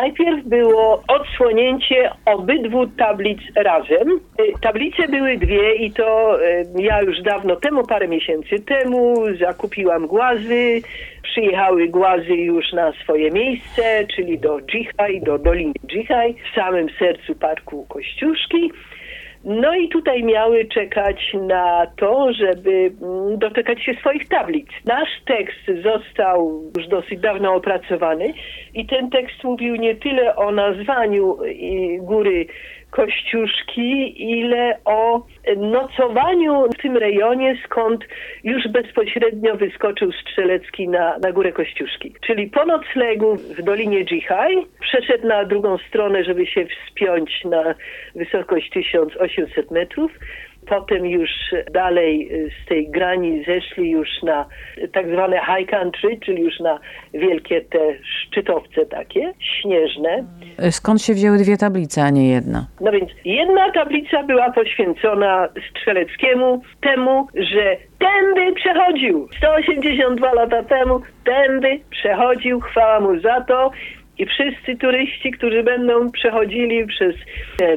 Najpierw było odsłonięcie obydwu tablic razem. Y, Tablice były dwie i to y, ja już dawno temu, parę miesięcy temu zakupiłam głazy. Przyjechały głazy już na swoje miejsce, czyli do Dżichaj, do Doliny Dżichaj, w samym sercu Parku Kościuszki. No i tutaj miały czekać na to, żeby doczekać się swoich tablic. Nasz tekst został już dosyć dawno opracowany i ten tekst mówił nie tyle o nazwaniu góry Kościuszki, ile o nocowaniu w tym rejonie, skąd już bezpośrednio wyskoczył Strzelecki na, na górę Kościuszki. Czyli po noclegu w Dolinie Dżichaj przeszedł na drugą stronę, żeby się wspiąć na wysokość 1800 metrów. Potem już dalej z tej grani zeszli już na tak zwane high country, czyli już na wielkie te szczytowce takie, śnieżne. Skąd się wzięły dwie tablice, a nie jedna? No więc jedna tablica była poświęcona Strzeleckiemu temu, że tędy przechodził. 182 lata temu tędy przechodził, chwała mu za to. I wszyscy turyści, którzy będą przechodzili przez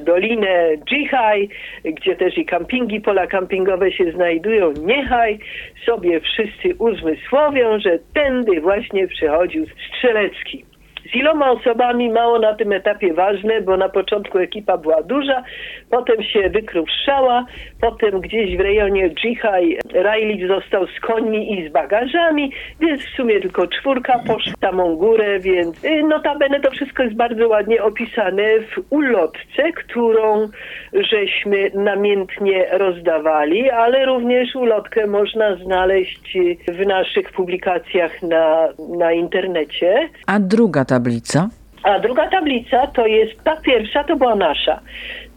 Dolinę Dżichaj, gdzie też i kampingi, pola kampingowe się znajdują, niechaj sobie wszyscy uzmysłowią, że tędy właśnie przechodził Strzelecki. Z iloma osobami mało na tym etapie ważne, bo na początku ekipa była duża, potem się wykruszała, potem gdzieś w rejonie Dżichaj Rajlik został z końmi i z bagażami, więc w sumie tylko czwórka poszła samą górę, więc y, notabene to wszystko jest bardzo ładnie opisane w ulotce, którą żeśmy namiętnie rozdawali, ale również ulotkę można znaleźć w naszych publikacjach na, na internecie. A druga tablica? A druga tablica to jest, ta pierwsza to była nasza.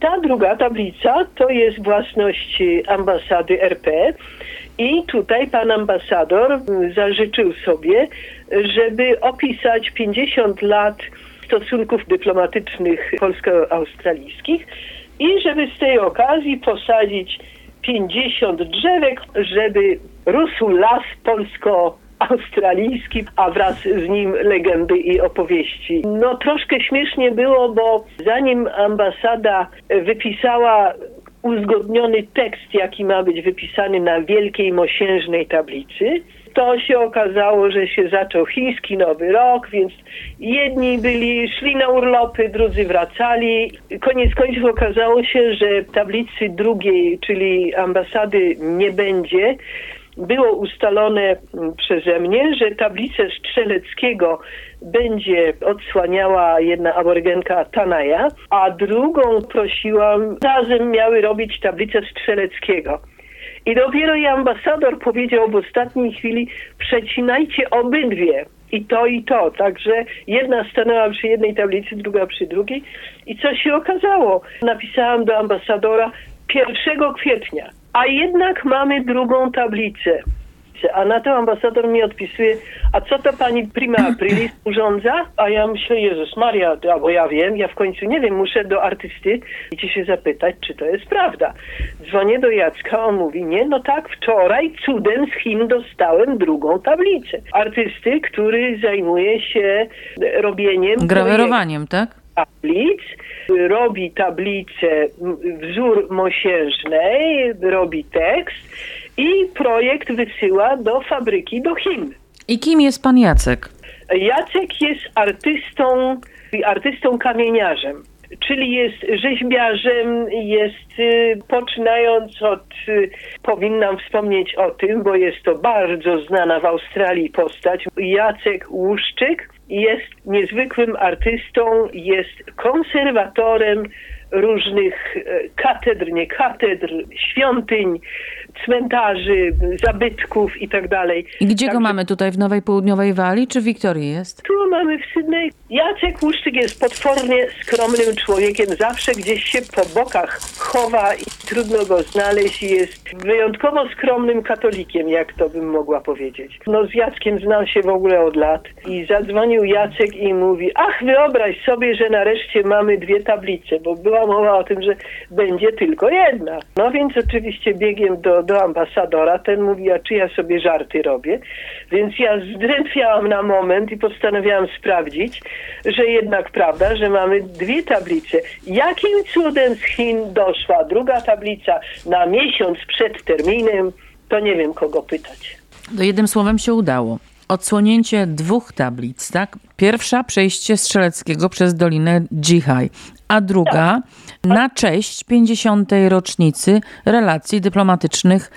Ta druga tablica to jest własność ambasady RP i tutaj pan ambasador zażyczył sobie, żeby opisać 50 lat stosunków dyplomatycznych polsko-australijskich i żeby z tej okazji posadzić 50 drzewek, żeby rósł las polsko australijski, a wraz z nim legendy i opowieści. No troszkę śmiesznie było, bo zanim ambasada wypisała uzgodniony tekst, jaki ma być wypisany na wielkiej mosiężnej tablicy, to się okazało, że się zaczął chiński nowy rok, więc jedni byli, szli na urlopy, drudzy wracali. Koniec końców okazało się, że tablicy drugiej, czyli ambasady nie będzie, było ustalone przeze mnie, że tablicę Strzeleckiego będzie odsłaniała jedna aborygenka Tanaja, a drugą prosiłam, razem miały robić tablicę Strzeleckiego. I dopiero i ambasador powiedział w ostatniej chwili, przecinajcie obydwie. I to, i to. Także jedna stanęła przy jednej tablicy, druga przy drugiej. I co się okazało? Napisałam do ambasadora 1 kwietnia a jednak mamy drugą tablicę. A na to ambasador mi odpisuje, a co to pani prima aprilis urządza? A ja myślę, Jezus Maria, bo ja wiem, ja w końcu nie wiem, muszę do artysty idzie się zapytać, czy to jest prawda. Dzwonię do Jacka, on mówi, nie, no tak, wczoraj cudem z Chin dostałem drugą tablicę. Artysty, który zajmuje się robieniem... Grawerowaniem, tak? Tablic, robi tablicę, wzór mosiężnej, robi tekst i projekt wysyła do fabryki do Chin. I kim jest pan Jacek? Jacek jest artystą, artystą kamieniarzem. Czyli jest rzeźbiarzem, jest y, poczynając od, y, powinnam wspomnieć o tym, bo jest to bardzo znana w Australii postać, Jacek Łuszczyk jest niezwykłym artystą, jest konserwatorem różnych e, katedr, nie katedr, świątyń, cmentarzy, zabytków i tak dalej. I gdzie go mamy tutaj w Nowej Południowej Walii, czy w Wiktorii jest? Tu mamy w Sydney. Jacek Łuszczyk jest potwornie skromnym człowiekiem, zawsze gdzieś się po bokach chowa i trudno go znaleźć. Jest wyjątkowo skromnym katolikiem, jak to bym mogła powiedzieć. No z Jackiem znam się w ogóle od lat i zadzwonił Jacek i mówi, ach wyobraź sobie, że nareszcie mamy dwie tablice, bo była była mowa o tym, że będzie tylko jedna. No więc oczywiście biegiem do, do ambasadora, ten mówi, a czy ja sobie żarty robię? Więc ja zdrętwiałam na moment i postanowiłam sprawdzić, że jednak prawda, że mamy dwie tablice. Jakim cudem z Chin doszła druga tablica na miesiąc przed terminem, to nie wiem kogo pytać. To jednym słowem się udało. Odsłonięcie dwóch tablic, tak? Pierwsza przejście Strzeleckiego przez Dolinę Dżihaj, a druga na cześć 50. rocznicy relacji dyplomatycznych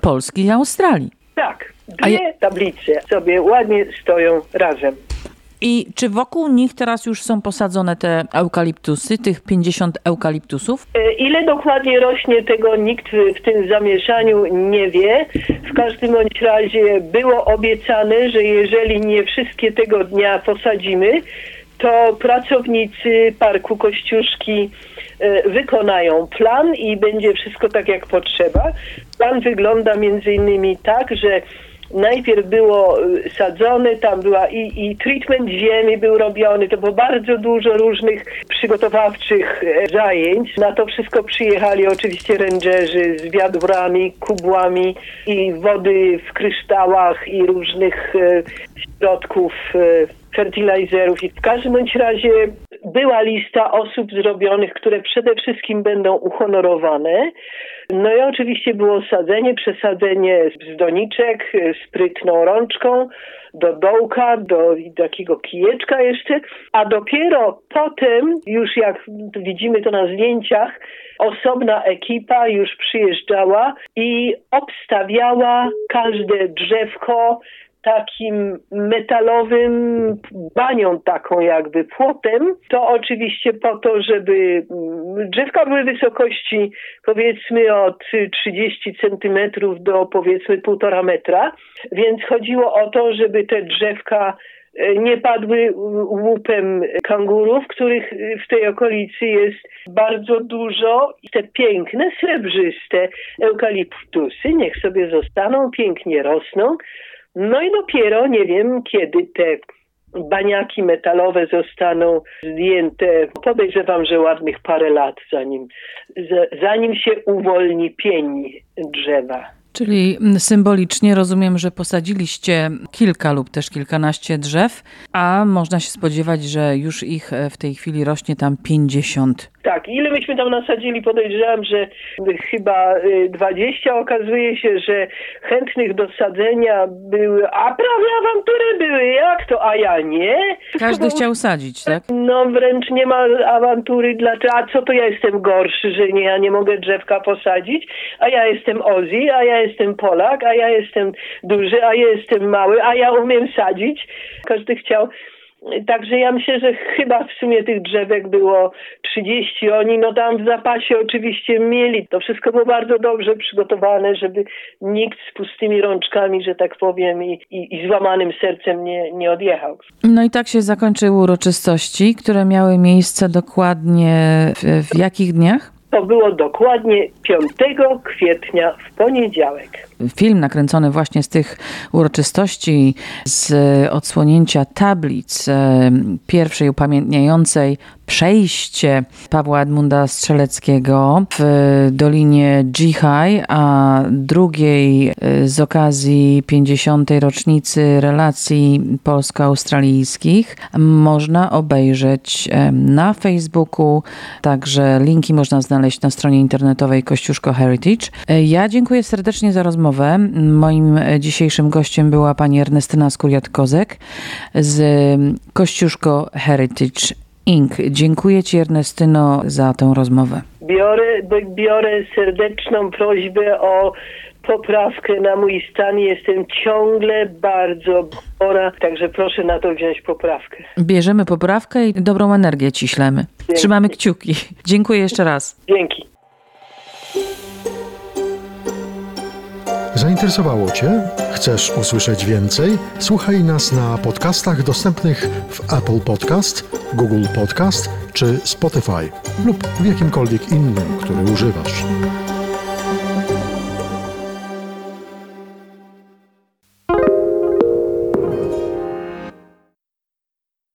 Polski i Australii. Tak, dwie tablice sobie ładnie stoją razem. I czy wokół nich teraz już są posadzone te eukaliptusy, tych 50 eukaliptusów? E, Ile dokładnie rośnie, tego nikt w tym zamieszaniu nie wie. W każdym bądź razie było obiecane, że jeżeli nie wszystkie tego dnia posadzimy, to pracownicy Parku Kościuszki e, wykonają plan i będzie wszystko tak jak potrzeba. Plan wygląda między innymi tak, że najpierw było y, sadzone, tam była i, i treatment ziemi był robiony, to było bardzo dużo różnych przygotowawczych e, zajęć. Na to wszystko przyjechali oczywiście rangerzy z wiadrami, kubłami i wody w kryształach i różnych e, środków e, fertilizerów i w każdym bądź razie była lista osób zrobionych, które przede wszystkim będą uhonorowane. No i oczywiście było sadzenie, przesadzenie z doniczek, z prytną rączką do dołka, do takiego kijeczka jeszcze, a dopiero potem, już jak widzimy to na zdjęciach, osobna ekipa już przyjeżdżała i obstawiała każde drzewko takim metalowym banią taką jakby płotem, to oczywiście po to, żeby mm, drzewka były wysokości powiedzmy od 30 centymetrów do powiedzmy półtora metra, więc chodziło o to, żeby te drzewka e, nie padły łupem kangurów, których e, w tej okolicy jest bardzo dużo. Te piękne, srebrzyste eukaliptusy niech sobie zostaną, pięknie rosną. No i dopiero nie wiem, kiedy te baniaki metalowe zostaną zdjęte. Podejrzewam, że ładnych parę lat, zanim, za- zanim się uwolni pień drzewa. Czyli symbolicznie rozumiem, że posadziliście kilka lub też kilkanaście drzew, a można się spodziewać, że już ich e, w tej chwili rośnie tam 50. Tak, ile myśmy tam nasadzili, podejrzewam, że chyba y, 20. Okazuje się, że chętnych do sadzenia były, a prawie awantury były, jak to, a ja nie. Każdy chciał sadzić, tak? No wręcz nie ma awantury, dlaczego, a co to ja jestem gorszy, że nie, ja nie mogę drzewka posadzić, a ja jestem Ozzy, a ja jestem Polak, a ja jestem duży, a ja jestem mały, a ja umiem sadzić. Każdy chciał. Także ja myślę, że chyba w sumie tych drzewek było 30. Oni no tam w zapasie oczywiście mieli. To wszystko było bardzo dobrze przygotowane, żeby nikt z pustymi rączkami, że tak powiem, i, i, i złamanym sercem nie, nie odjechał. No i tak się zakończyły uroczystości, które miały miejsce dokładnie w, w jakich dniach? To było dokładnie 5 kwietnia w poniedziałek. Film nakręcony właśnie z tych uroczystości, z odsłonięcia tablic e, pierwszej upamiętniającej przejście Pawła Edmunda Strzeleckiego w Dolinie Dżihaj, a drugiej e, z okazji 50. rocznicy relacji polsko-australijskich można obejrzeć e, na Facebooku, także linki można znaleźć na stronie internetowej Kościuszko Heritage. E, Ja dziękuję serdecznie za rozmowę. Moim e, dzisiejszym gościem była pani Ernestyna Skuriat-Kozek z Kościuszko Heritage Inc. Dziękuję ci Ernestyno za tę rozmowę. Biorę, biorę serdeczną prośbę o poprawkę na mój stan. Jestem ciągle bardzo chora, także proszę na to wziąć poprawkę. Bierzemy poprawkę i dobrą energię ci ślemy. Trzymamy kciuki. Dziękuję jeszcze raz. Dzięki. Zainteresowało Cię? Chcesz usłyszeć więcej? Słuchaj nas na podcastach dostępnych w Apple Podcast, Google Podcast czy Spotify lub w jakimkolwiek innym, który używasz.